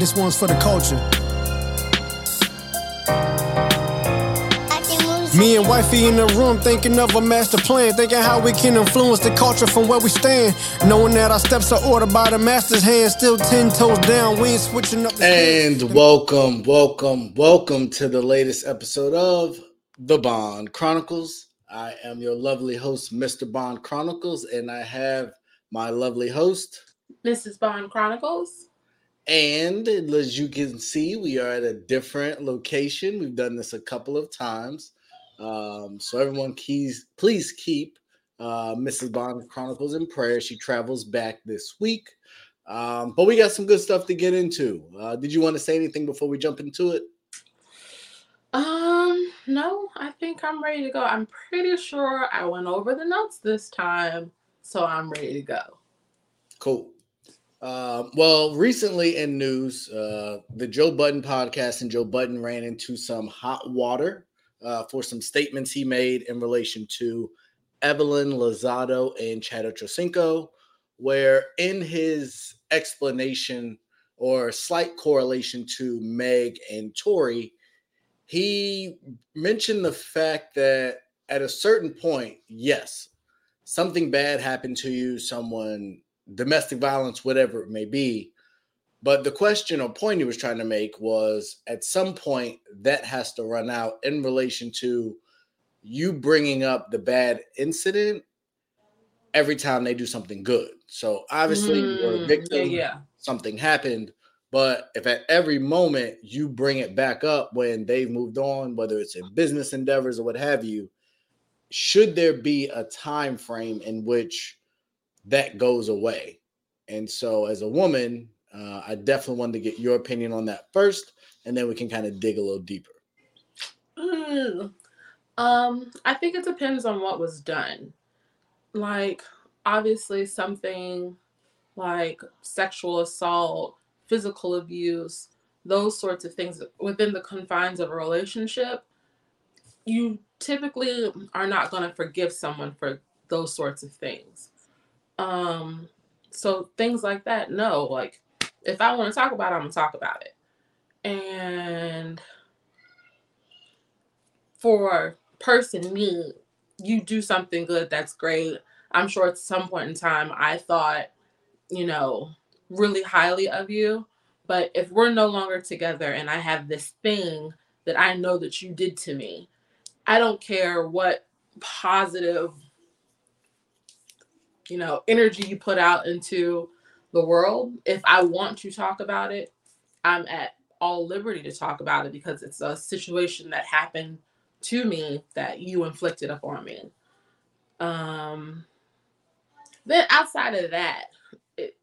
This one's for the culture. Me and wifey in the room thinking of a master plan, thinking how we can influence the culture from where we stand. Knowing that our steps are ordered by the master's hand, still ten toes down, we ain't switching up. and welcome, welcome, welcome to the latest episode of The Bond Chronicles. I am your lovely host, Mr. Bond Chronicles, and I have my lovely host, Mrs. Bond Chronicles. And as you can see, we are at a different location. We've done this a couple of times. Um, so everyone, keys, please keep uh, Mrs. Bond Chronicles in prayer. She travels back this week. Um, but we got some good stuff to get into. Uh, did you want to say anything before we jump into it? Um, no, I think I'm ready to go. I'm pretty sure I went over the notes this time, so I'm ready to go. Cool. Uh, well, recently in news, uh, the Joe Budden podcast and Joe Budden ran into some hot water uh, for some statements he made in relation to Evelyn Lozado and Chad Ochocinco, where in his explanation or slight correlation to Meg and Tory, he mentioned the fact that at a certain point, yes, something bad happened to you, someone domestic violence, whatever it may be. But the question or point he was trying to make was at some point that has to run out in relation to you bringing up the bad incident every time they do something good. So obviously mm, you're a victim, yeah, yeah. something happened. But if at every moment you bring it back up when they've moved on, whether it's in business endeavors or what have you, should there be a time frame in which that goes away? And so, as a woman, uh, I definitely wanted to get your opinion on that first, and then we can kind of dig a little deeper. Mm. Um, I think it depends on what was done. Like, obviously, something like sexual assault, physical abuse, those sorts of things within the confines of a relationship, you typically are not going to forgive someone for those sorts of things. Um, so things like that, no, like if I want to talk about it, I'm gonna talk about it. And for person me, you do something good, that's great. I'm sure at some point in time I thought, you know, really highly of you. But if we're no longer together and I have this thing that I know that you did to me, I don't care what positive, you know, energy you put out into the world. If I want to talk about it, I'm at all liberty to talk about it because it's a situation that happened to me that you inflicted upon me. Um, then outside of that, it,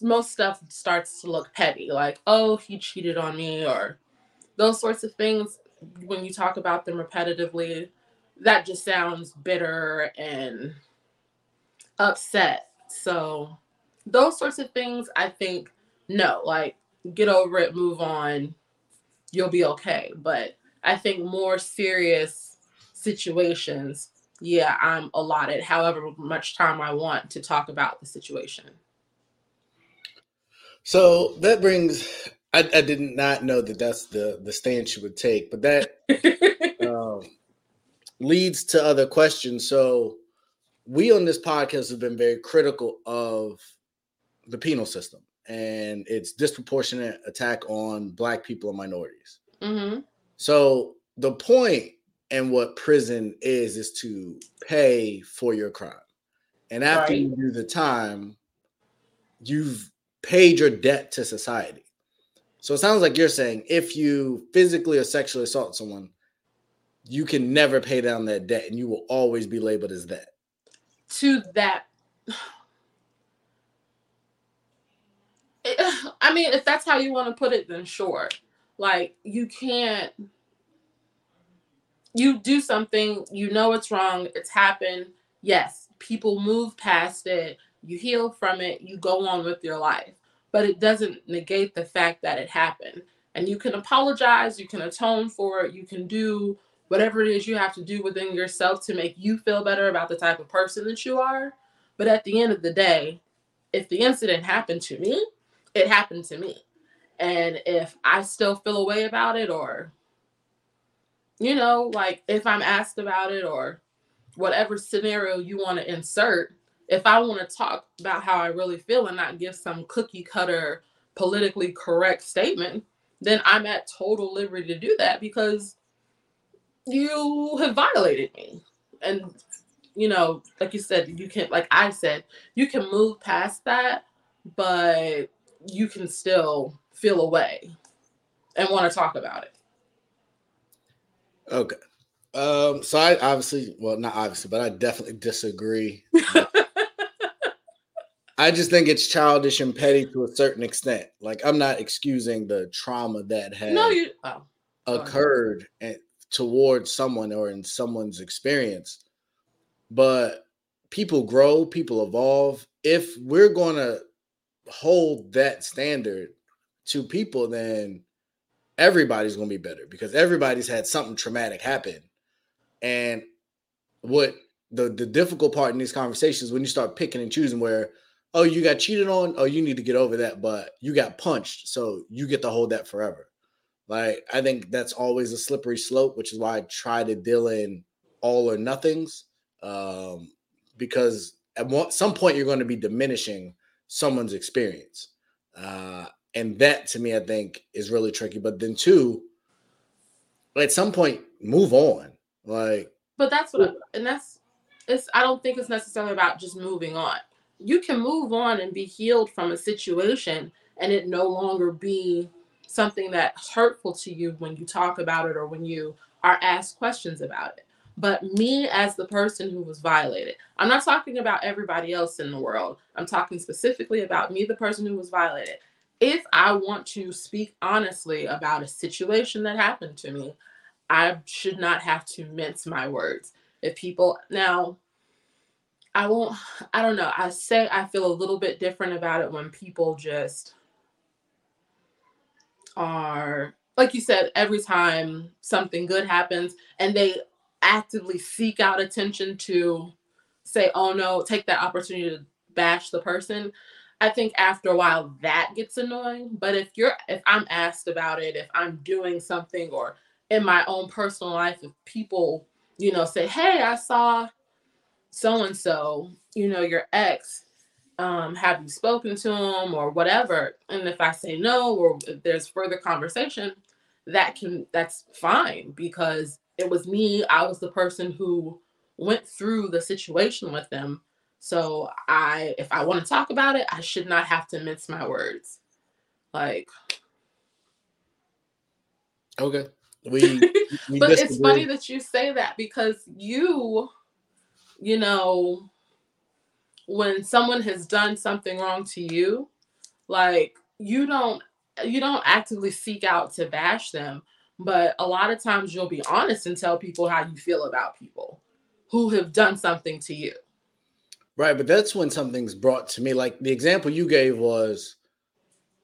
most stuff starts to look petty, like oh he cheated on me or those sorts of things. When you talk about them repetitively, that just sounds bitter and upset. So those sorts of things, I think, no, like get over it, move on, you'll be okay. But I think more serious situations, yeah, I'm allotted however much time I want to talk about the situation. So that brings, I, I did not know that that's the the stance you would take, but that um, leads to other questions. So we on this podcast have been very critical of the penal system and its disproportionate attack on black people and minorities. Mm-hmm. So the point and what prison is is to pay for your crime, and after right. you do the time, you've paid your debt to society. So it sounds like you're saying if you physically or sexually assault someone, you can never pay down that debt, and you will always be labeled as that. To that I mean, if that's how you want to put it, then sure. Like you can't you do something, you know it's wrong, it's happened. Yes, people move past it, you heal from it, you go on with your life. But it doesn't negate the fact that it happened. And you can apologize, you can atone for it, you can do whatever it is you have to do within yourself to make you feel better about the type of person that you are. But at the end of the day, if the incident happened to me, it happened to me. And if I still feel a way about it, or, you know, like if I'm asked about it, or whatever scenario you want to insert, if I want to talk about how I really feel and not give some cookie cutter, politically correct statement, then I'm at total liberty to do that because you have violated me. And, you know, like you said, you can, like I said, you can move past that, but you can still feel away and want to talk about it. Okay. Um, so I obviously, well, not obviously, but I definitely disagree. I just think it's childish and petty to a certain extent. Like I'm not excusing the trauma that has no, you, oh, occurred and towards someone or in someone's experience, but people grow, people evolve. If we're going to hold that standard to people, then everybody's going to be better because everybody's had something traumatic happen. And what the the difficult part in these conversations when you start picking and choosing where oh you got cheated on oh you need to get over that but you got punched so you get to hold that forever like i think that's always a slippery slope which is why i try to deal in all or nothings um, because at one, some point you're going to be diminishing someone's experience. Uh, and that to me, I think is really tricky. But then two, at some point, move on. Like, but that's what, I, and that's it's. I don't think it's necessarily about just moving on. You can move on and be healed from a situation, and it no longer be something that's hurtful to you when you talk about it or when you are asked questions about it but me as the person who was violated. I'm not talking about everybody else in the world. I'm talking specifically about me, the person who was violated. If I want to speak honestly about a situation that happened to me, I should not have to mince my words. If people now, I won't, I don't know. I say I feel a little bit different about it when people just are, like you said, every time something good happens and they actively seek out attention to say, oh no, take that opportunity to bash the person. I think after a while that gets annoying. But if you're if I'm asked about it, if I'm doing something or in my own personal life, if people, you know, say, Hey, I saw so and so, you know, your ex, um, have you spoken to him or whatever? And if I say no, or if there's further conversation, that can that's fine because it was me. I was the person who went through the situation with them. So I if I want to talk about it, I should not have to mince my words. Like Okay. We, we But it's funny that you say that because you you know when someone has done something wrong to you, like you don't you don't actively seek out to bash them but a lot of times you'll be honest and tell people how you feel about people who have done something to you. Right, but that's when something's brought to me. Like the example you gave was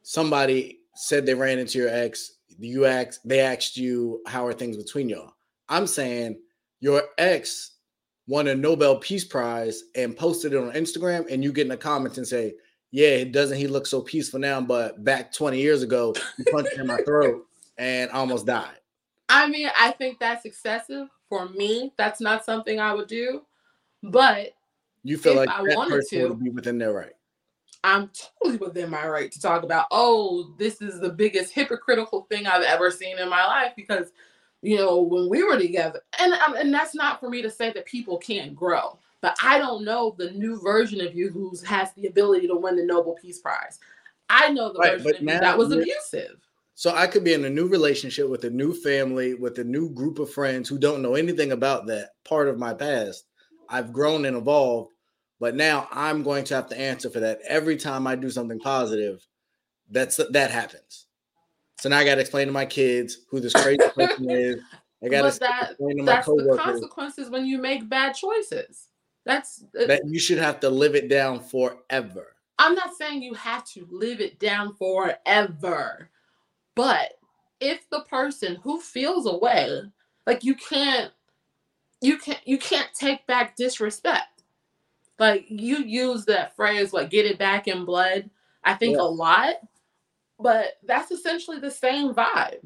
somebody said they ran into your ex. You asked, they asked you, "How are things between y'all?" I'm saying your ex won a Nobel Peace Prize and posted it on Instagram, and you get in the comments and say, "Yeah, doesn't he look so peaceful now?" But back 20 years ago, he punched in my throat and almost died. I mean, I think that's excessive for me. That's not something I would do. But you feel like I wanted to be within their right. I'm totally within my right to talk about, oh, this is the biggest hypocritical thing I've ever seen in my life because, you know, when we were together, and um, and that's not for me to say that people can't grow, but I don't know the new version of you who has the ability to win the Nobel Peace Prize. I know the right, version you that was abusive. So I could be in a new relationship with a new family, with a new group of friends who don't know anything about that part of my past. I've grown and evolved, but now I'm going to have to answer for that every time I do something positive. That's that happens. So now I got to explain to my kids who this crazy person is. I got to that, explain to my coworkers. That's the consequences when you make bad choices. That's uh, that you should have to live it down forever. I'm not saying you have to live it down forever. But if the person who feels away, like you can't you can't you can't take back disrespect. Like you use that phrase like get it back in blood. I think yeah. a lot. But that's essentially the same vibe.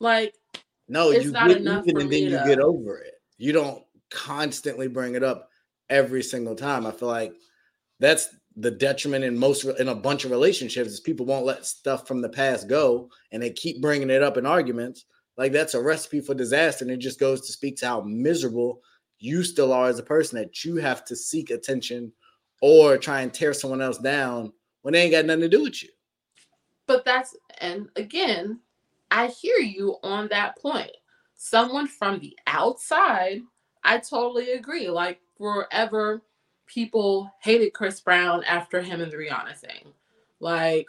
Like, no, you not enough even and then you to... get over it. You don't constantly bring it up every single time. I feel like that's the detriment in most in a bunch of relationships is people won't let stuff from the past go and they keep bringing it up in arguments. Like that's a recipe for disaster, and it just goes to speak to how miserable you still are as a person that you have to seek attention or try and tear someone else down when they ain't got nothing to do with you. But that's and again, I hear you on that point. Someone from the outside, I totally agree. Like forever, people hated Chris Brown after him and the Rihanna thing. Like,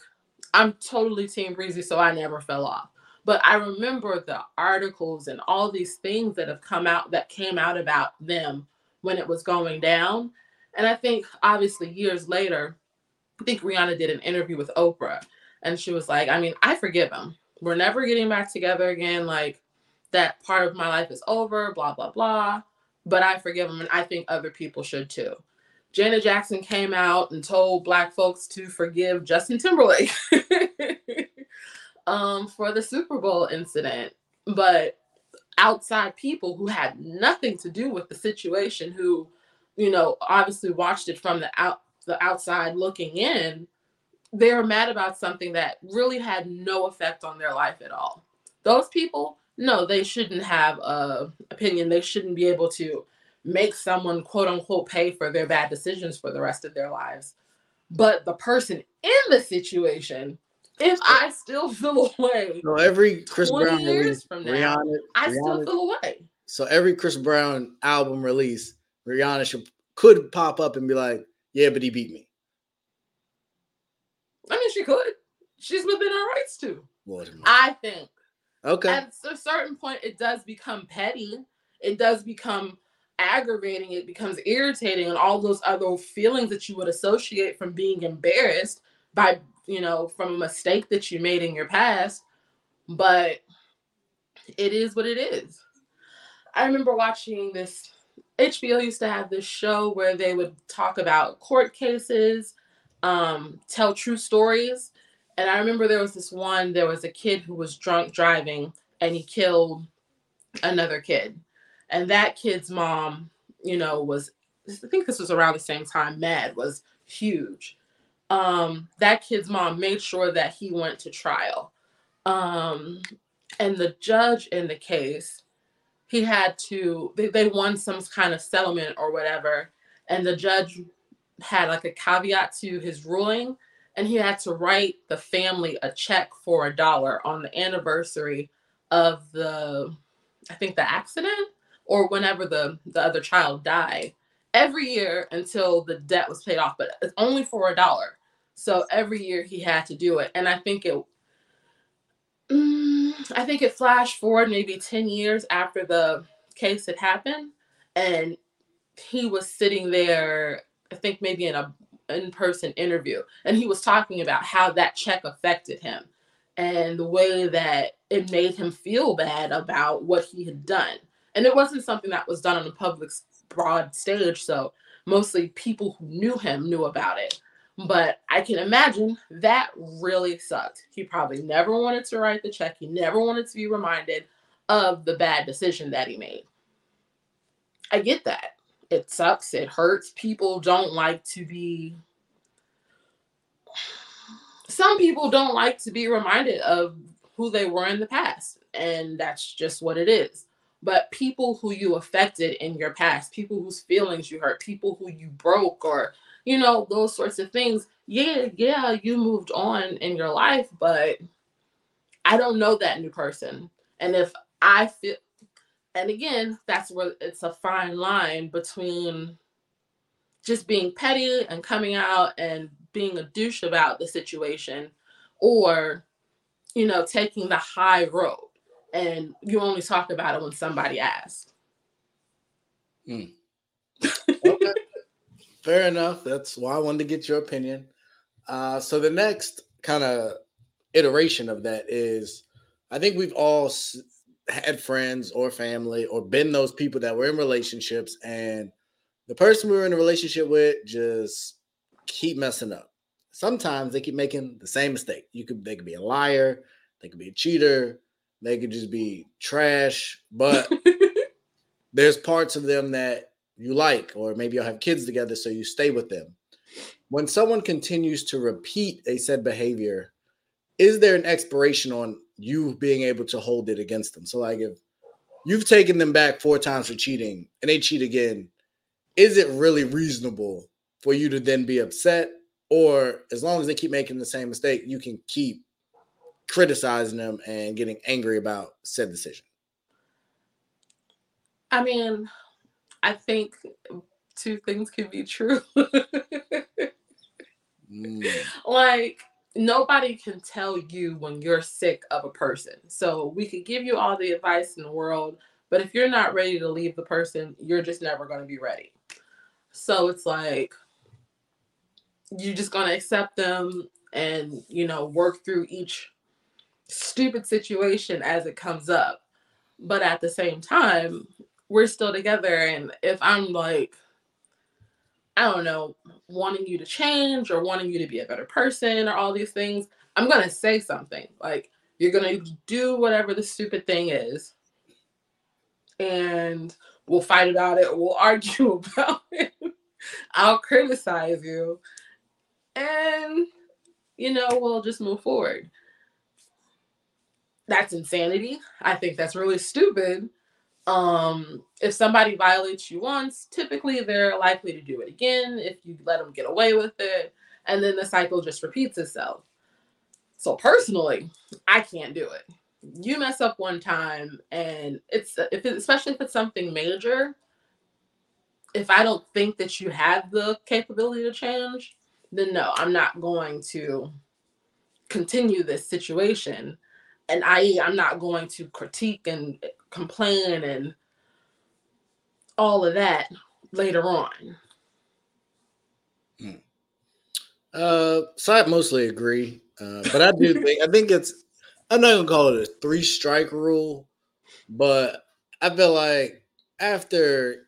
I'm totally Team Breezy, so I never fell off. But I remember the articles and all these things that have come out that came out about them when it was going down. And I think obviously years later, I think Rihanna did an interview with Oprah and she was like, I mean, I forgive him. We're never getting back together again. Like that part of my life is over, blah, blah, blah. But I forgive him. And I think other people should too. Janet Jackson came out and told black folks to forgive Justin Timberlake um, for the Super Bowl incident. But outside people who had nothing to do with the situation, who, you know, obviously watched it from the out the outside looking in, they were mad about something that really had no effect on their life at all. Those people, no, they shouldn't have a opinion. They shouldn't be able to make someone quote unquote pay for their bad decisions for the rest of their lives. But the person in the situation, if I still feel away, so every Chris Brown years from now, Rihanna, I Rihanna, still feel away. So every Chris Brown album release, Rihanna should could pop up and be like, "Yeah, but he beat me." I mean, she could. She's within her rights to. I think. Okay. At a certain point, it does become petty. It does become aggravating. It becomes irritating, and all those other feelings that you would associate from being embarrassed by, you know, from a mistake that you made in your past. But it is what it is. I remember watching this. HBO used to have this show where they would talk about court cases um, tell true stories. And I remember there was this one, there was a kid who was drunk driving and he killed another kid. And that kid's mom, you know, was, I think this was around the same time, MADD was huge. Um, that kid's mom made sure that he went to trial. Um, and the judge in the case, he had to, they, they won some kind of settlement or whatever. And the judge had like a caveat to his ruling and he had to write the family a check for a dollar on the anniversary of the i think the accident or whenever the the other child died. Every year until the debt was paid off but it's only for a dollar. So every year he had to do it and i think it mm, i think it flashed forward maybe 10 years after the case had happened and he was sitting there I think maybe in a in-person interview. And he was talking about how that check affected him and the way that it made him feel bad about what he had done. And it wasn't something that was done on a public broad stage so mostly people who knew him knew about it. But i can imagine that really sucked. He probably never wanted to write the check. He never wanted to be reminded of the bad decision that he made. I get that it sucks it hurts. People don't like to be some people don't like to be reminded of who they were in the past and that's just what it is. But people who you affected in your past people whose feelings you hurt people who you broke or you know those sorts of things yeah yeah you moved on in your life but i don't know that new person. And if i feel and again, that's where it's a fine line between just being petty and coming out and being a douche about the situation or you know taking the high road. And you only talk about it when somebody asks. Hmm. okay. Fair enough. That's why i wanted to get your opinion. Uh, so the next kind of iteration of that is i think we've all had friends or family or been those people that were in relationships and the person we were in a relationship with just keep messing up. sometimes they keep making the same mistake. You could they could be a liar, they could be a cheater, they could just be trash, but there's parts of them that you like, or maybe you'll have kids together, so you stay with them. When someone continues to repeat a said behavior, is there an expiration on you being able to hold it against them? So, like, if you've taken them back four times for cheating and they cheat again, is it really reasonable for you to then be upset? Or as long as they keep making the same mistake, you can keep criticizing them and getting angry about said decision? I mean, I think two things can be true. mm. Like nobody can tell you when you're sick of a person. So we could give you all the advice in the world, but if you're not ready to leave the person, you're just never going to be ready. So it's like you're just going to accept them and, you know, work through each stupid situation as it comes up. But at the same time, we're still together. And if I'm like, I don't know, wanting you to change or wanting you to be a better person or all these things, I'm going to say something. Like, you're going to do whatever the stupid thing is. And we'll fight about it. We'll argue about it. I'll criticize you. And, you know, we'll just move forward that's insanity. I think that's really stupid. Um, if somebody violates you once, typically they're likely to do it again if you let them get away with it, and then the cycle just repeats itself. So personally, I can't do it. You mess up one time, and it's if it, especially if it's something major. If I don't think that you have the capability to change, then no, I'm not going to continue this situation and I I'm not going to critique and complain and all of that later on. Hmm. Uh, so I mostly agree, uh, but I do think I think it's I'm not gonna call it a three strike rule, but I feel like after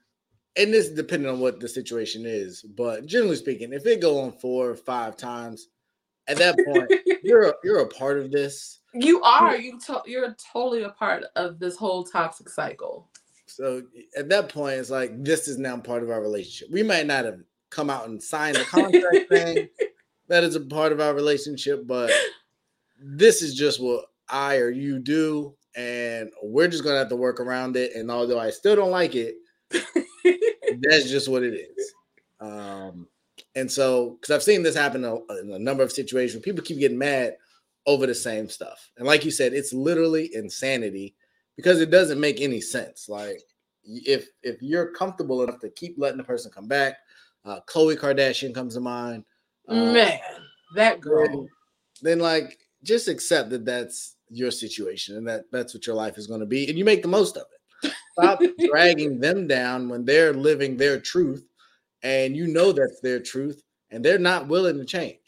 and this is depending on what the situation is, but generally speaking, if it go on four or five times, at that point you're a, you're a part of this you are. You to- you're totally a part of this whole toxic cycle. So at that point, it's like this is now part of our relationship. We might not have come out and signed the contract thing that is a part of our relationship, but this is just what I or you do, and we're just gonna have to work around it. And although I still don't like it, that's just what it is. Um, and so, because I've seen this happen in a number of situations, people keep getting mad over the same stuff. And like you said, it's literally insanity because it doesn't make any sense. Like if if you're comfortable enough to keep letting the person come back, uh, Khloe Kardashian comes to mind. Uh, Man, that girl. Then, then like just accept that that's your situation and that that's what your life is going to be, and you make the most of it. Stop dragging them down when they're living their truth, and you know that's their truth, and they're not willing to change.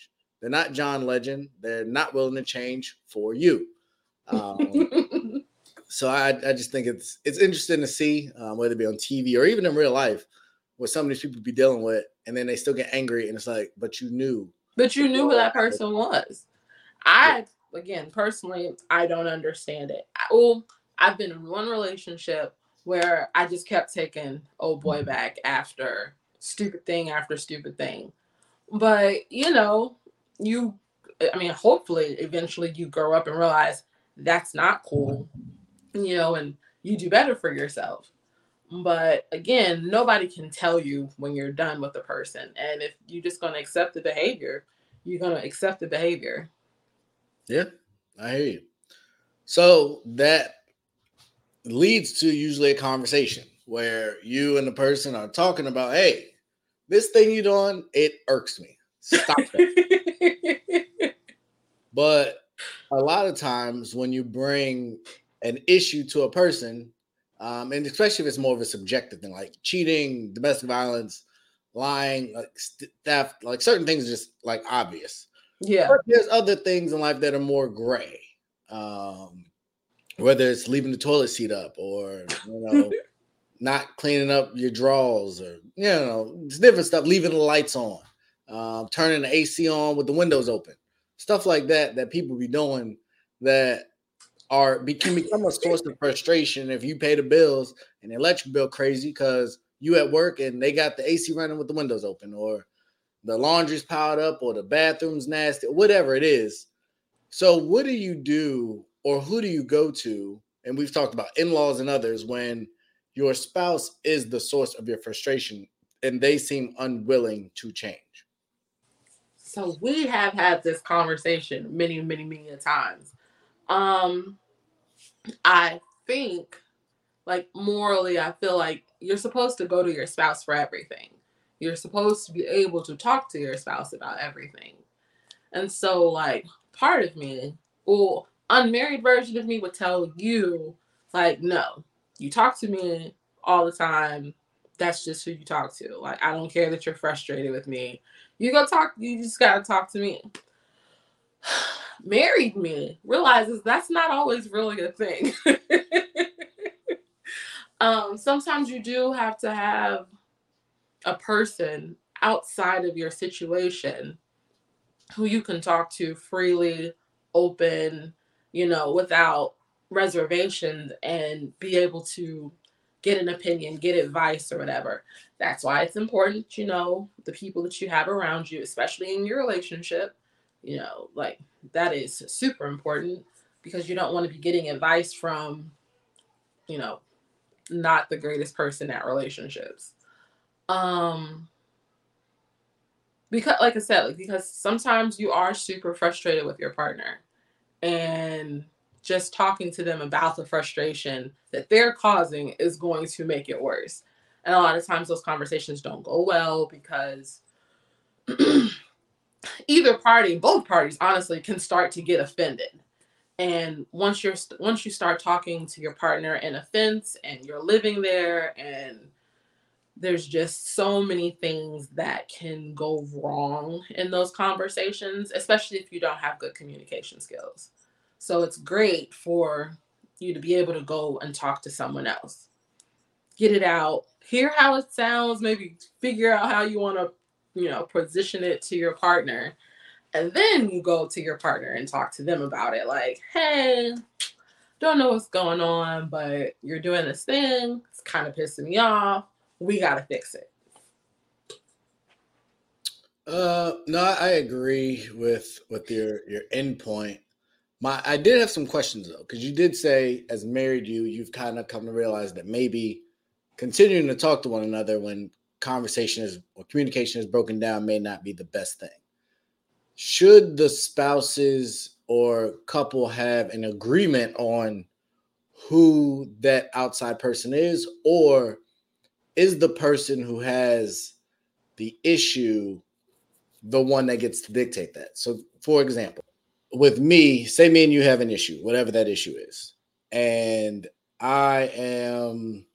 They're not John Legend. They're not willing to change for you. Um, so I, I just think it's it's interesting to see um, whether it be on TV or even in real life what some of these people be dealing with, and then they still get angry, and it's like, but you knew. But you knew who that person was. I again personally, I don't understand it. I, well, I've been in one relationship where I just kept taking old boy back after stupid thing after stupid thing. But you know, you i mean hopefully eventually you grow up and realize that's not cool you know and you do better for yourself. But again nobody can tell you when you're done with a person. And if you're just going to accept the behavior you're going to accept the behavior. Yeah i hear you. So that leads to usually a conversation where you and the person are talking about hey this thing you're doing it irks me. Stop that But a lot of times when you bring an issue to a person, um, and especially if it's more of a subjective thing, like cheating, domestic violence, lying, like theft, like certain things are just like obvious. Yeah. But there's other things in life that are more gray. Um, whether it's leaving the toilet seat up or you know not cleaning up your drawers or you know different stuff leaving the lights on um, turning the AC on with the windows open, stuff like that that people be doing that are can become a source of frustration if you pay the bills and the electric bill crazy because you at work and they got the AC running with the windows open or the laundry's piled up or the bathroom's nasty, whatever it is. So, what do you do or who do you go to? And we've talked about in laws and others when your spouse is the source of your frustration and they seem unwilling to change. So, we have had this conversation many, many, many times. Um, I think, like, morally, I feel like you're supposed to go to your spouse for everything you're supposed to be able to talk to your spouse about everything. And so, like, part of me, or unmarried version of me, would tell you, like, no, you talk to me all the time. That's just who you talk to. Like, I don't care that you're frustrated with me. You go talk, you just gotta talk to me. Married me realizes that's not always really a thing. um, sometimes you do have to have a person outside of your situation who you can talk to freely, open, you know, without reservations and be able to get an opinion, get advice or whatever. That's why it's important, you know, the people that you have around you, especially in your relationship, you know, like that is super important because you don't want to be getting advice from, you know, not the greatest person at relationships. Um because like I said, like, because sometimes you are super frustrated with your partner and just talking to them about the frustration that they're causing is going to make it worse. And a lot of times those conversations don't go well because either party, both parties honestly can start to get offended. And once you're once you start talking to your partner in offense and you're living there and there's just so many things that can go wrong in those conversations, especially if you don't have good communication skills. So it's great for you to be able to go and talk to someone else, get it out, hear how it sounds, maybe figure out how you want to, you know, position it to your partner. And then you go to your partner and talk to them about it. Like, hey, don't know what's going on, but you're doing this thing. It's kind of pissing me off we got to fix it. Uh, no, I agree with with your your end point. My, I did have some questions though, because you did say, as married you, you've kind of come to realize that maybe continuing to talk to one another when conversation is or communication is broken down may not be the best thing. Should the spouses or couple have an agreement on who that outside person is, or is the person who has the issue the one that gets to dictate that. So, for example, with me, say me and you have an issue, whatever that issue is, and I am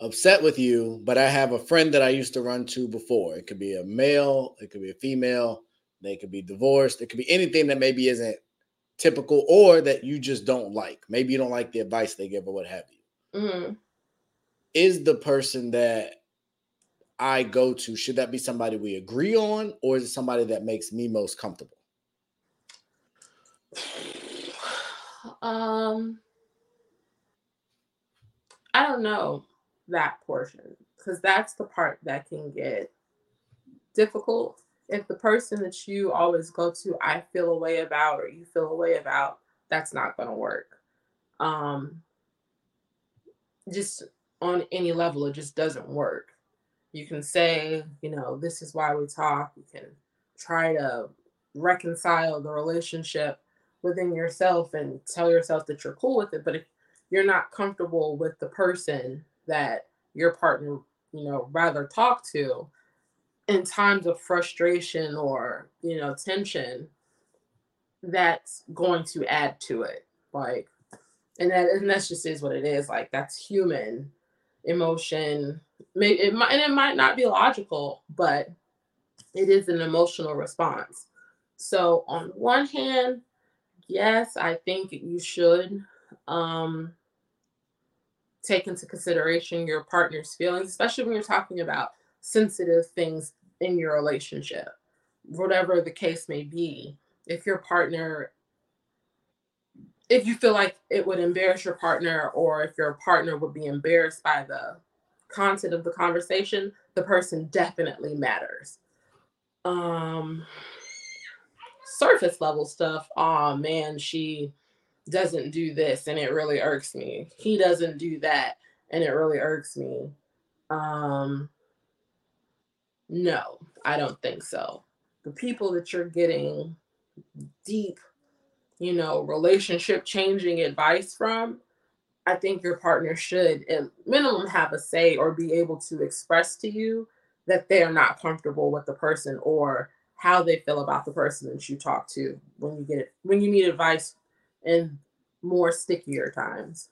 upset with you, but I have a friend that I used to run to before. It could be a male, it could be a female, they could be divorced, it could be anything that maybe isn't typical or that you just don't like. Maybe you don't like the advice they give or what have you. Mm-hmm is the person that I go to, should that be somebody we agree on, or is it somebody that makes me most comfortable? Um, I don't know that portion because that's the part that can get difficult. If the person that you always go to, I feel a way about, or you feel a way about, that's not going to work. Um, just on any level, it just doesn't work. You can say, you know, this is why we talk. You can try to reconcile the relationship within yourself and tell yourself that you're cool with it. But if you're not comfortable with the person that your partner, you know, rather talk to in times of frustration or, you know, tension, that's going to add to it. Like, and that and that's just is what it is. Like that's human emotion. Maybe it might and it might not be logical, but it is an emotional response. So on one hand, yes, I think you should um, take into consideration your partner's feelings, especially when you're talking about sensitive things in your relationship, whatever the case may be. If your partner, if you feel like it would embarrass your partner, or if your partner would be embarrassed by the content of the conversation, the person definitely matters. Um, surface level stuff. Oh man, she doesn't do this and it really irks me. He doesn't do that and it really irks me. Um no, I don't think so. The people that you're getting deep, you know, relationship changing advice from, I think your partner should at minimum have a say or be able to express to you that they're not comfortable with the person or how they feel about the person that you talk to when you get it when you need advice in more stickier times.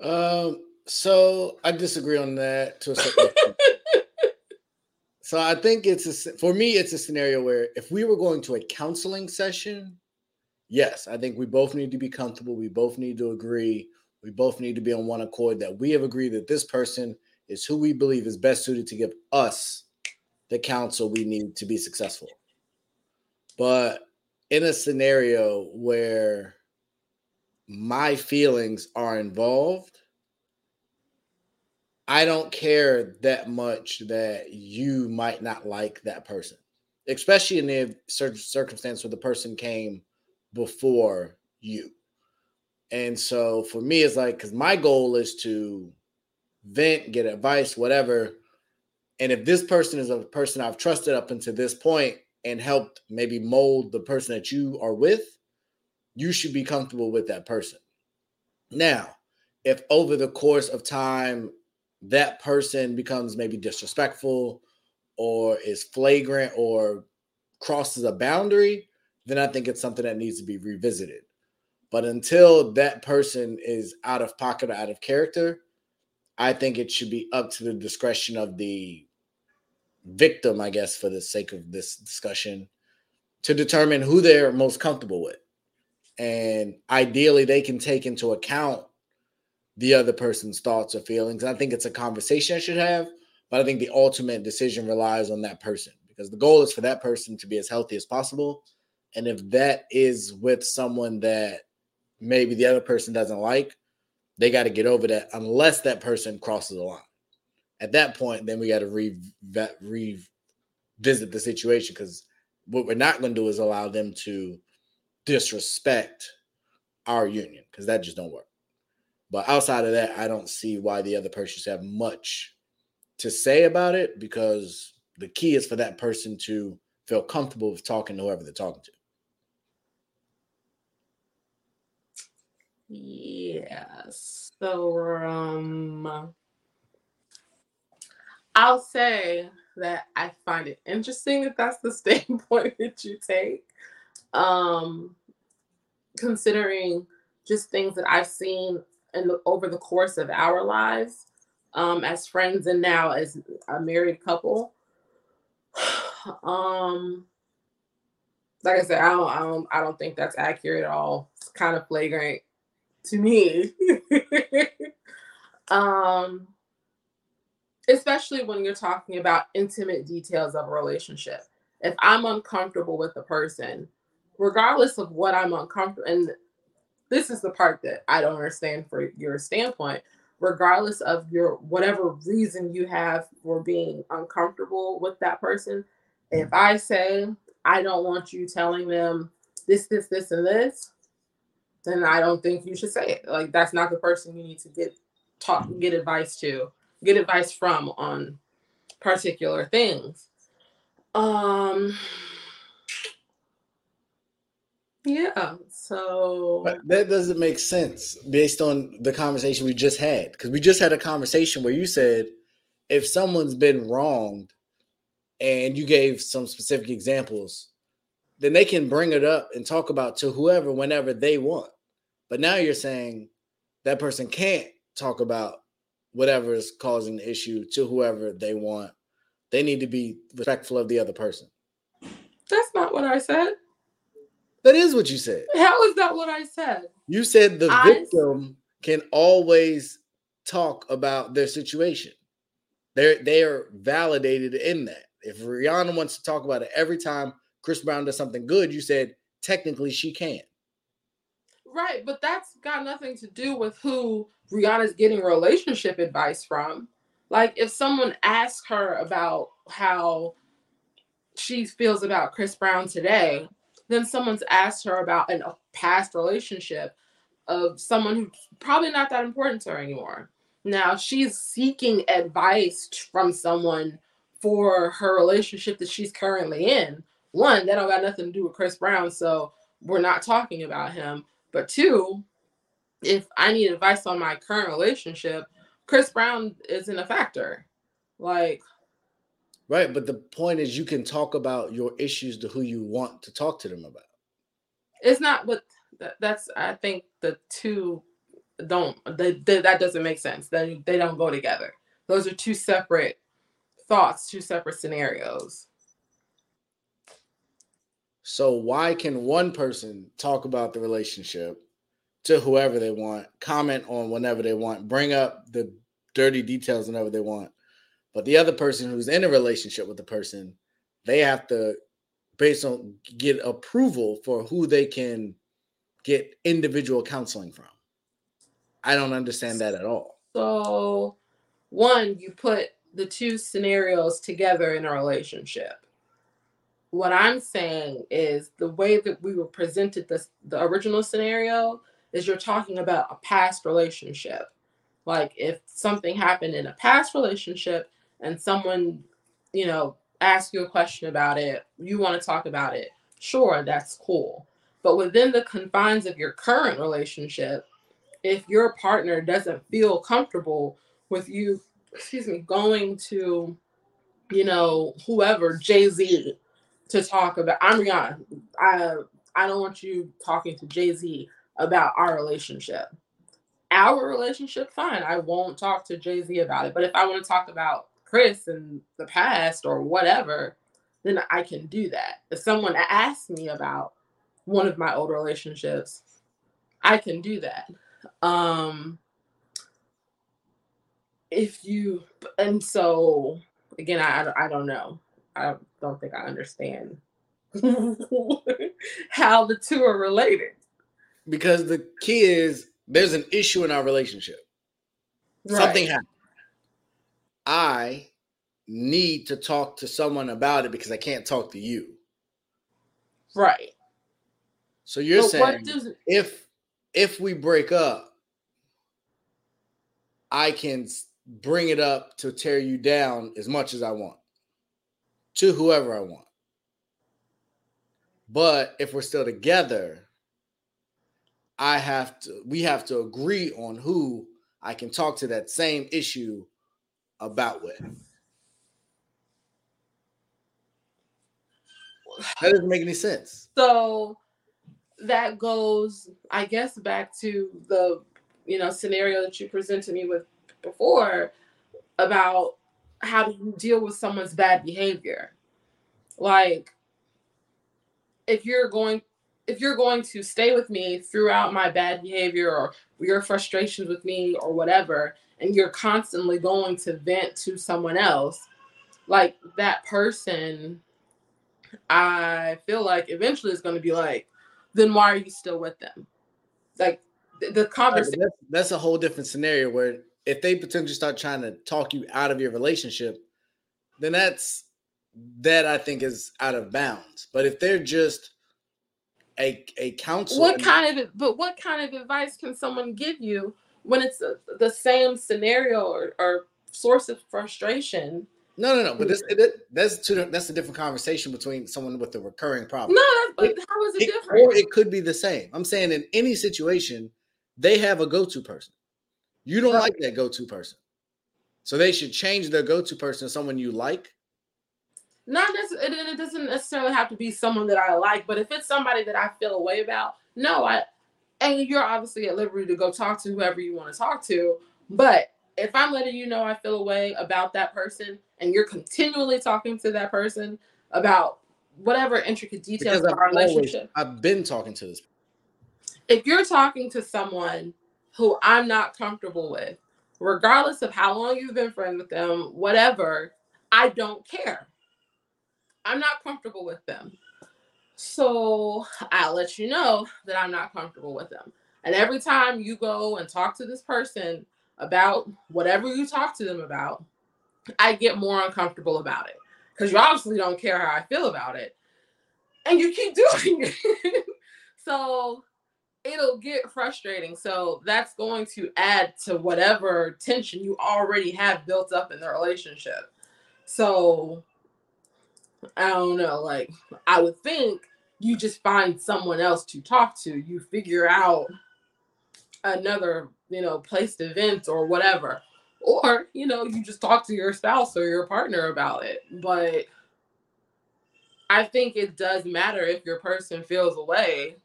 Um, so I disagree on that to a certain extent. So I think it's a for me it's a scenario where if we were going to a counseling session, yes, I think we both need to be comfortable. We both need to agree. We both need to be on one accord that we have agreed that this person is who we believe is best suited to give us the counsel we need to be successful. But in a scenario where my feelings are involved, I don't care that much that you might not like that person, especially in the circumstance where the person came before you. And so for me, it's like, because my goal is to vent, get advice, whatever. And if this person is a person I've trusted up until this point and helped maybe mold the person that you are with, you should be comfortable with that person. Now, if over the course of time that person becomes maybe disrespectful or is flagrant or crosses a boundary, then I think it's something that needs to be revisited. But until that person is out of pocket or out of character, I think it should be up to the discretion of the victim, I guess, for the sake of this discussion, to determine who they're most comfortable with. And ideally, they can take into account the other person's thoughts or feelings. I think it's a conversation I should have, but I think the ultimate decision relies on that person because the goal is for that person to be as healthy as possible. And if that is with someone that maybe the other person doesn't like, they got to get over that unless that person crosses the line. At that point, then we got to re- revisit the situation because what we're not going to do is allow them to disrespect our union because that just don't work. But outside of that, I don't see why the other person should have much to say about it because the key is for that person to feel comfortable with talking to whoever they're talking to. Yes. So um I'll say that I find it interesting that that's the standpoint that you take. Um considering just things that I've seen in the, over the course of our lives um as friends and now as a married couple. um like I said, I don't, I don't, I don't think that's accurate at all. It's kind of flagrant to me. um, especially when you're talking about intimate details of a relationship. If I'm uncomfortable with the person, regardless of what I'm uncomfortable, and this is the part that I don't understand for your standpoint, regardless of your whatever reason you have for being uncomfortable with that person, if I say I don't want you telling them this, this, this, and this, then I don't think you should say it. Like that's not the person you need to get talk get advice to, get advice from on particular things. Um yeah, so but that doesn't make sense based on the conversation we just had. Because we just had a conversation where you said if someone's been wronged and you gave some specific examples, then they can bring it up and talk about to whoever whenever they want. But now you're saying that person can't talk about whatever is causing the issue to whoever they want. They need to be respectful of the other person. That's not what I said. That is what you said. How is that what I said? You said the I... victim can always talk about their situation. They're they are validated in that. If Rihanna wants to talk about it every time Chris Brown does something good, you said technically she can. Right, but that's got nothing to do with who Rihanna's getting relationship advice from. Like if someone asks her about how she feels about Chris Brown today, then someone's asked her about an, a past relationship of someone who's probably not that important to her anymore. Now she's seeking advice from someone for her relationship that she's currently in. One, that don't got nothing to do with Chris Brown, so we're not talking about him. But two, if I need advice on my current relationship, Chris Brown isn't a factor. Like, right. But the point is, you can talk about your issues to who you want to talk to them about. It's not, but that's, I think the two don't, that doesn't make sense. They, they don't go together. Those are two separate thoughts, two separate scenarios. So why can one person talk about the relationship to whoever they want, comment on whenever they want, bring up the dirty details whenever they want, but the other person who's in a relationship with the person, they have to based on get approval for who they can get individual counseling from. I don't understand that at all. So, one, you put the two scenarios together in a relationship what I'm saying is the way that we were presented this the original scenario is you're talking about a past relationship. Like if something happened in a past relationship and someone, you know, asks you a question about it, you want to talk about it, sure, that's cool. But within the confines of your current relationship, if your partner doesn't feel comfortable with you, excuse me, going to, you know, whoever, Jay Z, to talk about. I'm Rihanna. I I don't want you talking to Jay Z about our relationship. Our relationship, fine. I won't talk to Jay Z about it. But if I want to talk about Chris and the past or whatever, then I can do that. If someone asks me about one of my old relationships, I can do that. Um, if you and so again, I I don't know. I don't think I understand how the two are related. Because the key is there's an issue in our relationship. Right. Something happened. I need to talk to someone about it because I can't talk to you. Right. So you're but saying does, if if we break up, I can bring it up to tear you down as much as I want to whoever I want. But if we're still together, I have to we have to agree on who I can talk to that same issue about with. That doesn't make any sense. So that goes, I guess, back to the you know scenario that you presented me with before about how do you deal with someone's bad behavior like if you're going if you're going to stay with me throughout my bad behavior or your frustrations with me or whatever and you're constantly going to vent to someone else like that person i feel like eventually is going to be like then why are you still with them like the, the conversation that's, that's a whole different scenario where if they potentially start trying to talk you out of your relationship, then that's that I think is out of bounds. But if they're just a a counselor, what kind of but what kind of advice can someone give you when it's a, the same scenario or, or, source of frustration? No, no, no. But this it, that's two, that's a different conversation between someone with a recurring problem. No, but it, how is it, it different? Or it could be the same. I'm saying in any situation, they have a go-to person. You don't right. like that go-to person. So they should change their go-to person to someone you like. Not necessarily, it doesn't necessarily have to be someone that I like, but if it's somebody that I feel a way about, no, I and you're obviously at liberty to go talk to whoever you want to talk to. But if I'm letting you know I feel a way about that person and you're continually talking to that person about whatever intricate details of our relationship. I've been talking to this. If you're talking to someone who I'm not comfortable with, regardless of how long you've been friends with them, whatever, I don't care. I'm not comfortable with them. So I'll let you know that I'm not comfortable with them. And every time you go and talk to this person about whatever you talk to them about, I get more uncomfortable about it because you obviously don't care how I feel about it. And you keep doing it. so it'll get frustrating. So that's going to add to whatever tension you already have built up in the relationship. So I don't know, like I would think you just find someone else to talk to. You figure out another, you know, place to vent or whatever. Or, you know, you just talk to your spouse or your partner about it. But I think it does matter if your person feels a way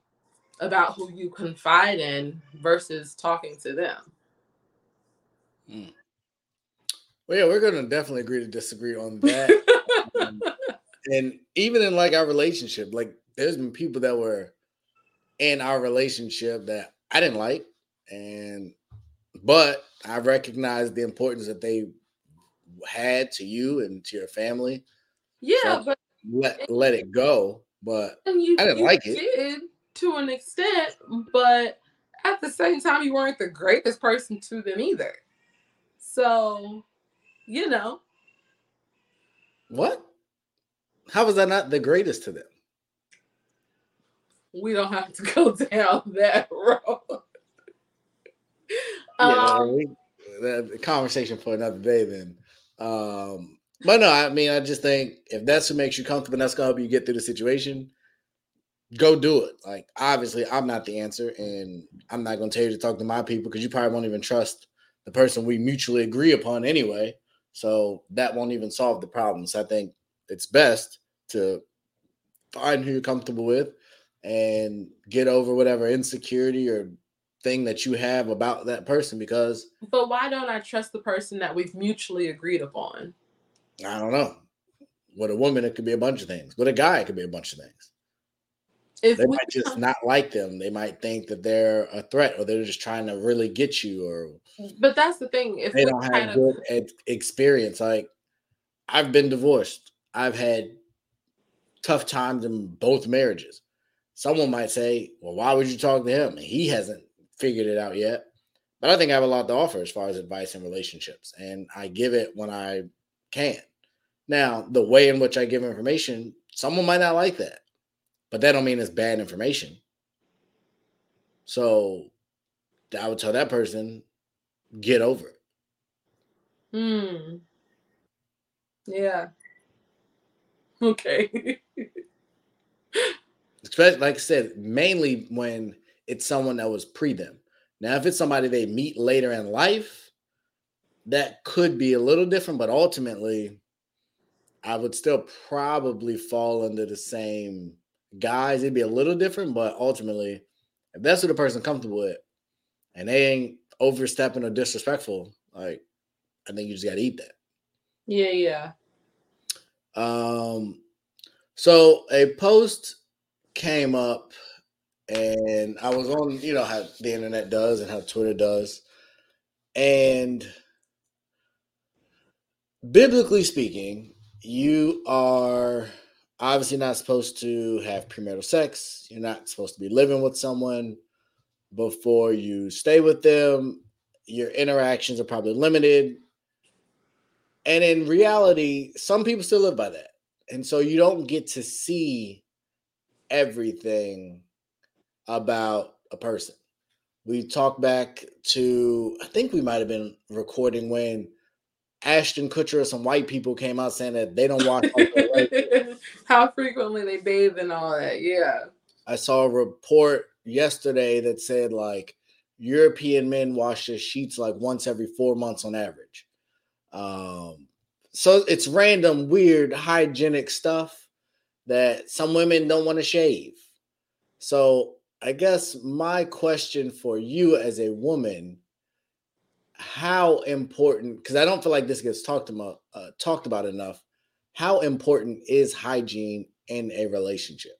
about who you confide in versus talking to them. Mm. Well, yeah, we're gonna definitely agree to disagree on that. um, and even in like our relationship, like there's been people that were in our relationship that I didn't like, and but I recognized the importance that they had to you and to your family. Yeah, so but let let it go. But you, I didn't like it. To an extent, but at the same time, you weren't the greatest person to them either. So, you know. What? How was I not the greatest to them? We don't have to go down that road. yeah, um, the conversation for another day then. Um, but no, I mean, I just think if that's what makes you comfortable, that's gonna help you get through the situation go do it. Like obviously, I'm not the answer, and I'm not going to tell you to talk to my people because you probably won't even trust the person we mutually agree upon anyway. So that won't even solve the problem. So I think it's best to find who you're comfortable with and get over whatever insecurity or thing that you have about that person because but why don't i trust the person that we've mutually agreed upon i don't know with a woman it could be a bunch of things with a guy it could be a bunch of things if they might just not like them. They might think that they're a threat, or they're just trying to really get you. Or but that's the thing. If they don't have good of... experience, like I've been divorced, I've had tough times in both marriages. Someone might say, "Well, why would you talk to him? He hasn't figured it out yet." But I think I have a lot to offer as far as advice and relationships, and I give it when I can. Now, the way in which I give information, someone might not like that but that don't mean it's bad information. So I would tell that person, get over it. Hmm. Yeah. Okay. Especially, like I said, mainly when it's someone that was pre them. Now, if it's somebody they meet later in life, that could be a little different, but ultimately, I would still probably fall under the same guys, it'd be a little different, but ultimately, if that's what the person comfortable with, and they ain't overstepping or disrespectful, like I think you just gotta eat that. Yeah, yeah. Um, so a post came up, and I was on, you know how the internet does and how Twitter does, and biblically speaking, you are obviously not supposed to have premarital sex. You're not supposed to be living with someone before you stay with them. Your interactions are probably limited. And in reality, some people still live by that. And so you don't get to see everything about a person. We talk back to, I think we might have been recording when Ashton Kutcher or some white people came out saying that they don't watch how frequently they bathe and all that. Yeah. I saw a report yesterday that said like European men wash their sheets like once every four months on average. Um, so it's random, weird, hygienic stuff that some women don't want to shave. So I guess my question for you as a woman how important because I don't feel like this gets talked about uh, talked about enough. How important is hygiene in a relationship?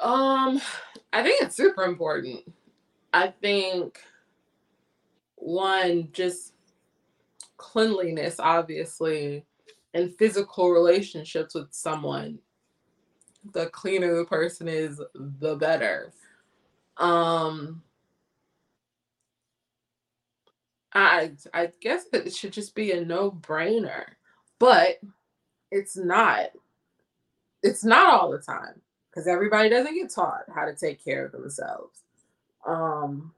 Um, I think it's super important. I think one just cleanliness, obviously, and physical relationships with someone. The cleaner the person is, the better. Um, I I guess it should just be a no-brainer, but it's not. It's not all the time because everybody doesn't get taught how to take care of themselves. Um,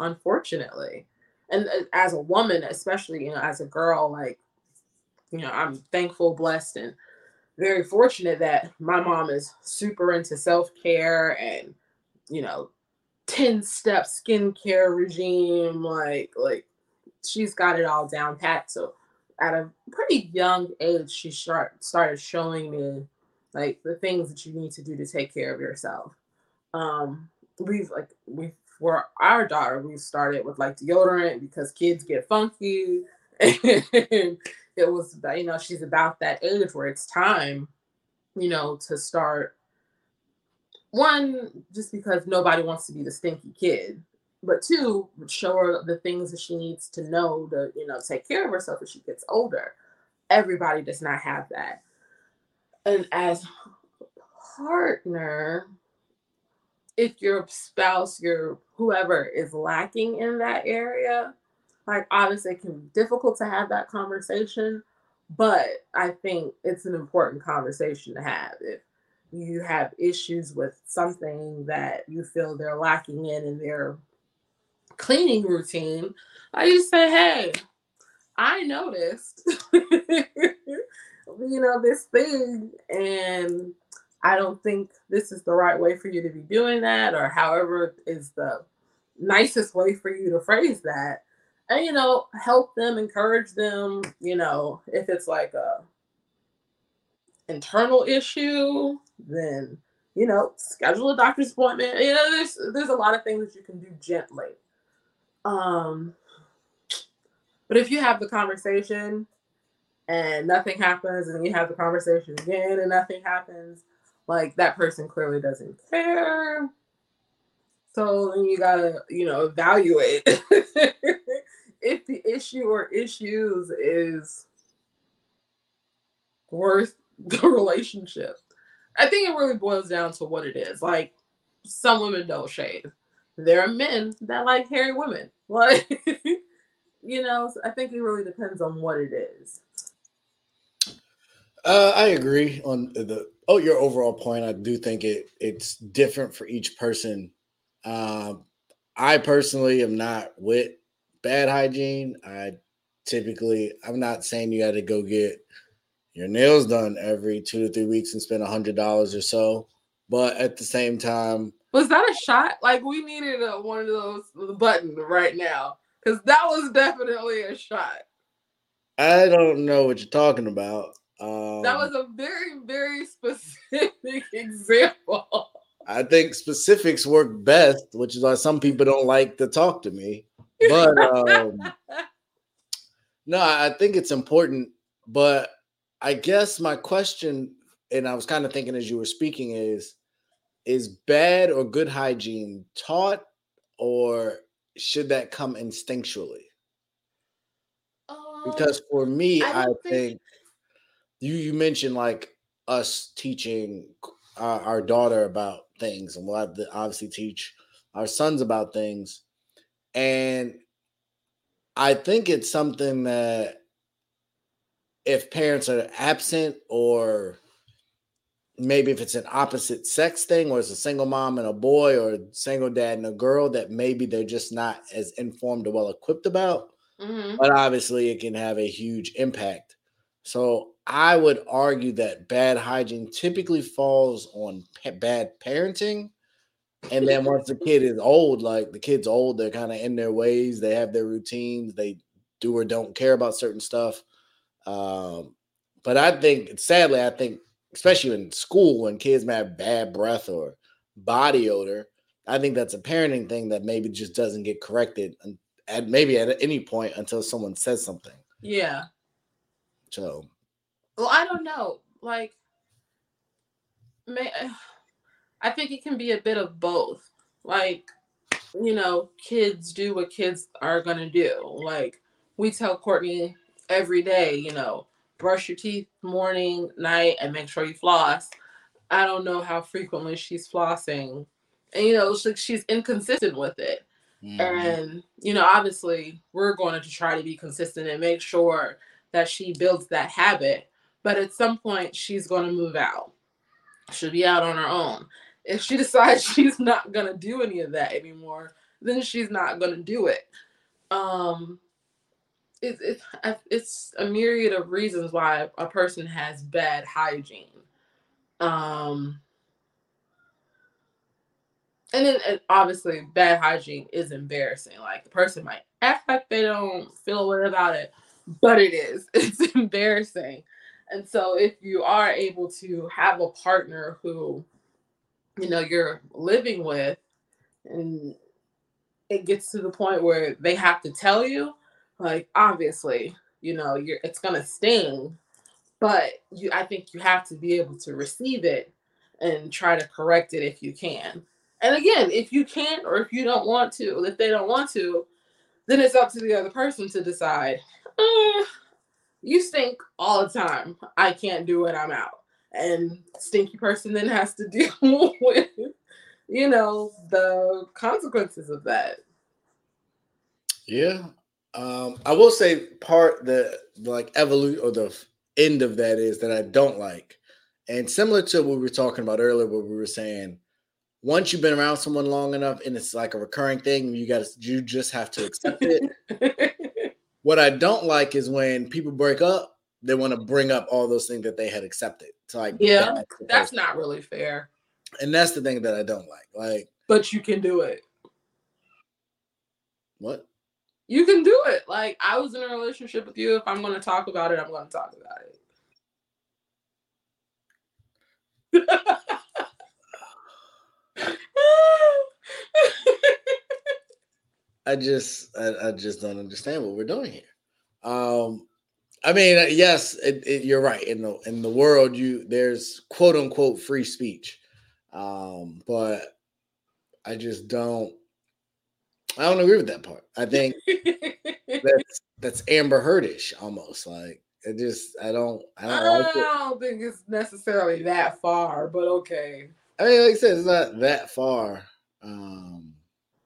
unfortunately, and uh, as a woman, especially you know, as a girl, like you know, I'm thankful, blessed, and very fortunate that my mom is super into self care and you know 10 step skincare regime like like she's got it all down pat. So at a pretty young age, she start, started showing me like the things that you need to do to take care of yourself. Um, we've like we for our daughter, we started with like deodorant because kids get funky. and it was you know, she's about that age where it's time, you know, to start one, just because nobody wants to be the stinky kid but two, show her the things that she needs to know to, you know, take care of herself as she gets older. Everybody does not have that. And as partner, if your spouse, your whoever is lacking in that area, like obviously it can be difficult to have that conversation, but I think it's an important conversation to have. If you have issues with something that you feel they're lacking in in they're cleaning routine, I just say, hey, I noticed, you know, this thing, and I don't think this is the right way for you to be doing that, or however is the nicest way for you to phrase that. And, you know, help them, encourage them, you know, if it's like a internal issue, then you know, schedule a doctor's appointment. You know, there's there's a lot of things that you can do gently. Um, but if you have the conversation and nothing happens, and you have the conversation again and nothing happens, like that person clearly doesn't care. So then you gotta, you know, evaluate if the issue or issues is worth the relationship. I think it really boils down to what it is. Like some women don't shave. There are men that like hairy women. Like, you know, I think it really depends on what it is. Uh, I agree on the oh your overall point. I do think it it's different for each person. Uh, I personally am not with bad hygiene. I typically I'm not saying you got to go get your nails done every two to three weeks and spend a hundred dollars or so, but at the same time, was that a shot? Like we needed a, one of those button right now because that was definitely a shot. I don't know what you're talking about. Um, that was a very, very specific example. I think specifics work best, which is why some people don't like to talk to me. But um, no, I think it's important. But I guess my question, and I was kind of thinking as you were speaking, is is bad or good hygiene taught or should that come instinctually? because um, for me, I, I think, think, you you mentioned like us teaching our, our daughter about things, and we'll have to obviously teach our sons about things. And I think it's something that if parents are absent or maybe if it's an opposite sex thing or it's a single mom and a boy or a single dad and a girl that maybe they're just not as informed or well equipped about mm-hmm. but obviously it can have a huge impact so i would argue that bad hygiene typically falls on pa- bad parenting and then once the kid is old like the kid's old they're kind of in their ways they have their routines they do or don't care about certain stuff um, but i think sadly i think especially in school when kids may have bad breath or body odor. I think that's a parenting thing that maybe just doesn't get corrected at maybe at any point until someone says something. Yeah. So. Well, I don't know. Like, may I think it can be a bit of both. Like, you know, kids do what kids are gonna do. Like we tell Courtney every day, you know, brush your teeth morning, night, and make sure you floss. I don't know how frequently she's flossing. And you know, it's like she's inconsistent with it. Mm-hmm. And you know, obviously, we're going to try to be consistent and make sure that she builds that habit. But at some point, she's going to move out. She'll be out on her own. If she decides she's not going to do any of that anymore, then she's not going to do it. Um, it, it, it's a myriad of reasons why a person has bad hygiene. Um, and then and obviously bad hygiene is embarrassing. Like the person might act like they don't feel good about it, but it is. It's embarrassing. And so if you are able to have a partner who, you know, you're living with and it gets to the point where they have to tell you, like obviously, you know, you're it's gonna sting, but you I think you have to be able to receive it and try to correct it if you can. And again, if you can't or if you don't want to, if they don't want to, then it's up to the other person to decide. You stink all the time. I can't do it. I'm out. And stinky person then has to deal with, you know, the consequences of that. Yeah. Um, I will say part the, the like evolution or the end of that is that I don't like. And similar to what we were talking about earlier, where we were saying once you've been around someone long enough and it's like a recurring thing, you got to you just have to accept it. what I don't like is when people break up, they want to bring up all those things that they had accepted. So like yeah, that's not really fair. And that's the thing that I don't like. Like, but you can do it. What? You can do it. Like I was in a relationship with you. If I'm going to talk about it, I'm going to talk about it. I just I, I, just don't understand what we're doing here. Um, I mean, uh, yes, it, it, you're right. In the in the world, you there's quote unquote free speech, um, but I just don't. I don't agree with that part. I think that's that's Amber Heardish almost like it just I don't I don't, I like don't think it's necessarily that far, but okay. I mean, like I said, it's not that far. Um,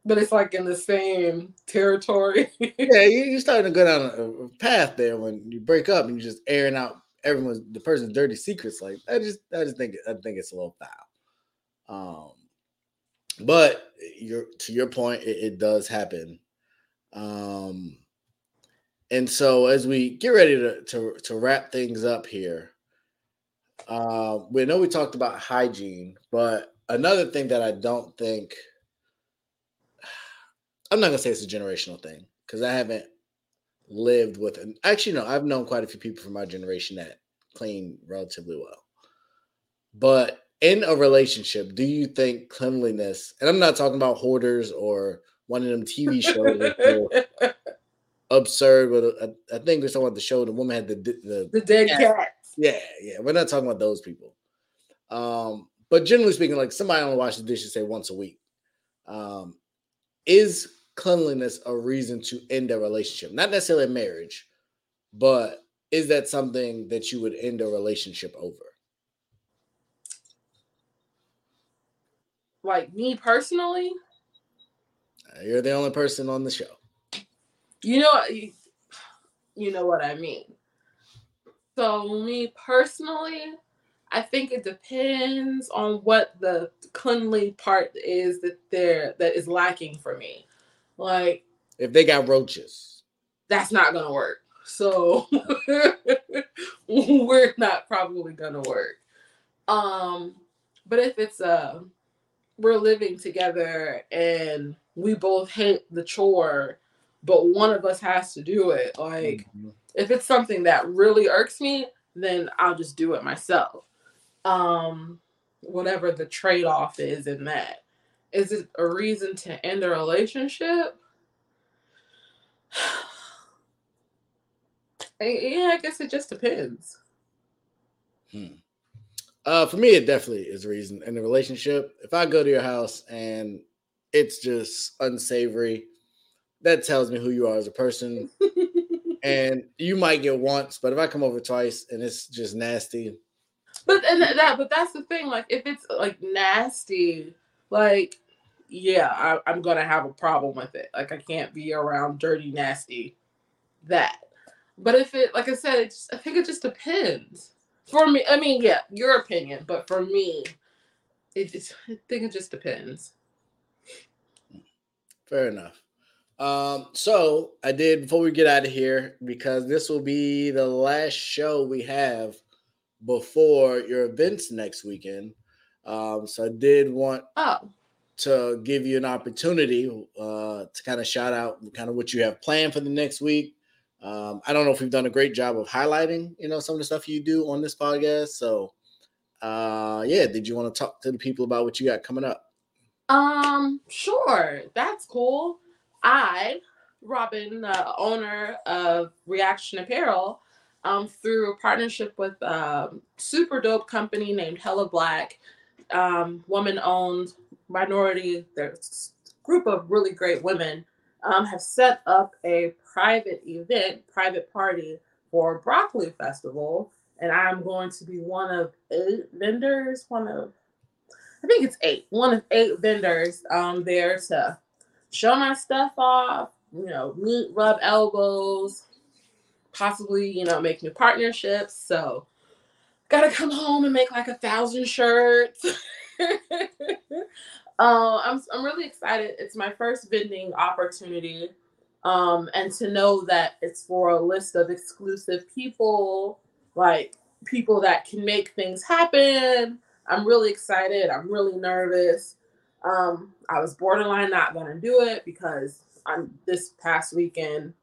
but it's like in the same territory. yeah, you're starting to go down a, path there when you break up and you're just airing out everyone's the person's dirty secrets. Like I just, I just think, I think it's a little foul. Um, but you're to your point, it, it does happen. Um, and so as we get ready to to, to wrap things up here, uh, we know we talked about hygiene, but another thing that I don't think I'm not gonna say it's a generational thing because I haven't lived with it. Actually, no, I've known quite a few people from my generation that clean relatively well. But in a relationship, do you think cleanliness, and I'm not talking about hoarders or one of them TV shows absurd, but I, I think we're talking about the show. The woman had the the, the dead cat. Yeah, yeah. We're not talking about those people. Um, but generally speaking, like somebody only wash the dishes say once a week. Um, is cleanliness a reason to end a relationship? Not necessarily a marriage, but is that something that you would end a relationship over? Like me personally? Uh, you're the only person on the show. You know, you know what I mean. So me personally, I think it depends on what the cleanly part is that there that is lacking for me. Like if they got roaches, that's not gonna work. So we're not probably gonna work. Um, but if it's uh we're living together and we both hate the chore, but one of us has to do it, like mm-hmm if it's something that really irks me, then I'll just do it myself. Um, whatever the trade off is in that. Is it a reason to end a relationship? yeah, I guess it just depends. Hmm. Uh, for me, it definitely is a reason in the relationship. If I go to your house and it's just unsavory. That tells me who you are as a person. and you might get once, but if I come over twice and it's just nasty. But and that but that's the thing. Like if it's like nasty, like yeah, I, I'm gonna have a problem with it. Like I can't be around dirty, nasty. That. But if it, like I said, just, I think it just depends. For me, I mean, yeah, your opinion, but for me, it, it's, I think it just depends. Fair enough. Um, so I did before we get out of here because this will be the last show we have before your events next weekend. Um, so I did want oh. to give you an opportunity uh, to kind of shout out kind of what you have planned for the next week. Um, I don't know if we've done a great job of highlighting, you know, some of the stuff you do on this podcast. So, uh, yeah, did you want to talk to the people about what you got coming up? Um, sure, that's cool. I, Robin, uh, owner of Reaction Apparel, um, through a partnership with a super dope company named Hella Black, um, woman owned minority, group of really great women, um, have set up a private event, private party for Broccoli Festival. And I'm going to be one of eight vendors, one of, I think it's eight, one of eight vendors um, there to show my stuff off, you know, meet, rub elbows, possibly, you know, make new partnerships. So, gotta come home and make like a thousand shirts. uh, I'm I'm really excited. It's my first vending opportunity, um, and to know that it's for a list of exclusive people, like people that can make things happen. I'm really excited. I'm really nervous. Um, I was borderline not to do it because I'm this past weekend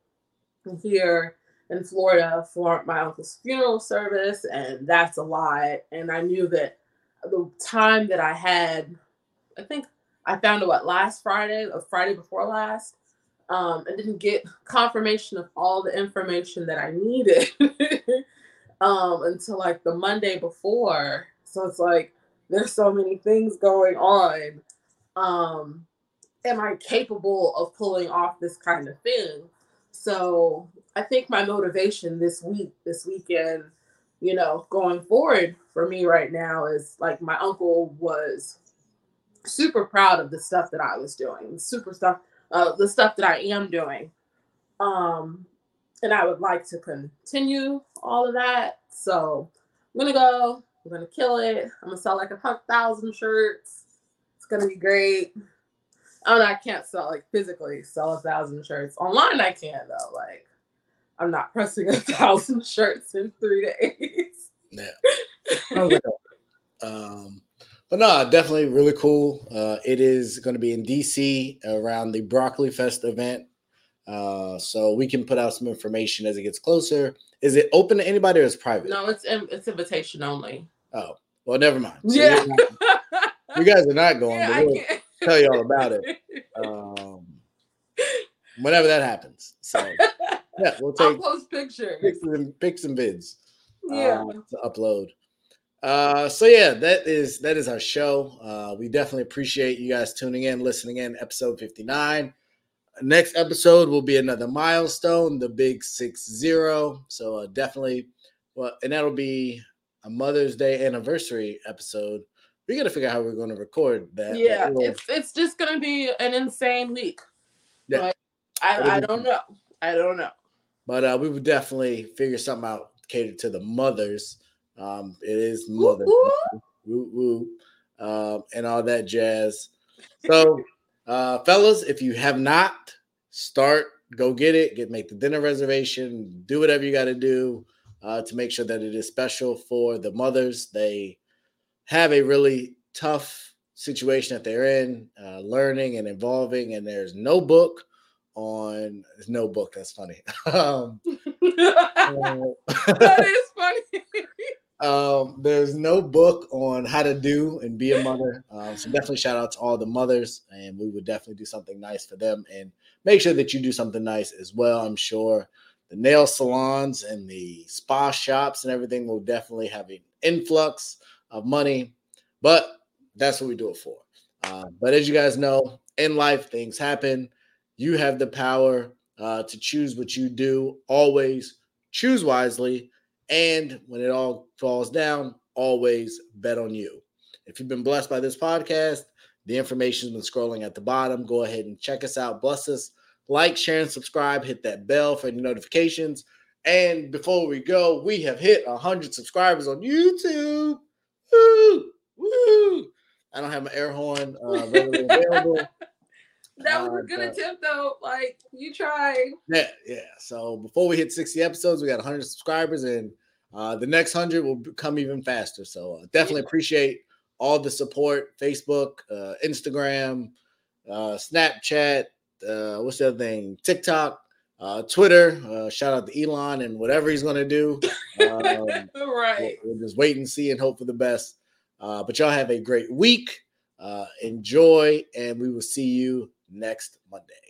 here in Florida for my uncle's funeral service, and that's a lot. And I knew that the time that I had, I think I found out what last Friday, or Friday before last, um, and didn't get confirmation of all the information that I needed um, until like the Monday before. So it's like there's so many things going on um, am I capable of pulling off this kind of thing? So I think my motivation this week, this weekend, you know, going forward for me right now is like my uncle was super proud of the stuff that I was doing, super stuff, uh, the stuff that I am doing. Um, and I would like to continue all of that. So I'm gonna go, I'm gonna kill it. I'm gonna sell like a thousand shirts it's gonna be great. I don't. I can't sell like physically sell a thousand shirts online. I can though. Like I'm not pressing a thousand shirts in three days. Yeah. um, but no, definitely really cool. Uh, it is going to be in DC around the Broccoli Fest event. Uh, so we can put out some information as it gets closer. Is it open to anybody or is private? No, it's it's invitation only. Oh well, never mind. So yeah you guys are not going, yeah, but we'll tell you all about it. Um, whenever that happens. So yeah, we'll take I'll post pictures, pics and pics and vids. Yeah, uh, to upload. Uh, so yeah, that is that is our show. Uh, we definitely appreciate you guys tuning in, listening in. Episode fifty nine. Next episode will be another milestone, the big six zero. So uh, definitely, well, and that'll be a Mother's Day anniversary episode we got to figure out how we're going to record that. Yeah, it's it's just going to be an insane week. Yeah, like, I I don't know. I don't know. But uh, we would definitely figure something out catered to the mothers. Um, it is mother, woo woo, um, and all that jazz. So, uh, fellas, if you have not, start, go get it, get make the dinner reservation, do whatever you got to do uh, to make sure that it is special for the mothers. They have a really tough situation that they're in, uh, learning and evolving, and there's no book on there's no book that's funny. Um, that is funny. Um, there's no book on how to do and be a mother. Um, so definitely shout out to all the mothers and we would definitely do something nice for them and make sure that you do something nice as well. I'm sure the nail salons and the spa shops and everything will definitely have an influx of money, but that's what we do it for. Uh, but as you guys know, in life, things happen. You have the power uh, to choose what you do. Always choose wisely. And when it all falls down, always bet on you. If you've been blessed by this podcast, the information's been scrolling at the bottom. Go ahead and check us out. Bless us. Like, share, and subscribe. Hit that bell for any notifications. And before we go, we have hit 100 subscribers on YouTube. Woo! Woo! I don't have my air horn uh, readily available. That was Uh, a good but- attempt, though. Like you tried. Yeah, yeah. So before we hit 60 episodes, we got 100 subscribers, and uh, the next 100 will come even faster. So uh, definitely appreciate all the support Facebook, uh, Instagram, uh, Snapchat, uh, what's the other thing? TikTok, uh, Twitter. Uh, shout out to Elon and whatever he's going to do. Um, right. We'll, we'll just wait and see and hope for the best. Uh, but y'all have a great week. Uh, enjoy, and we will see you next Monday.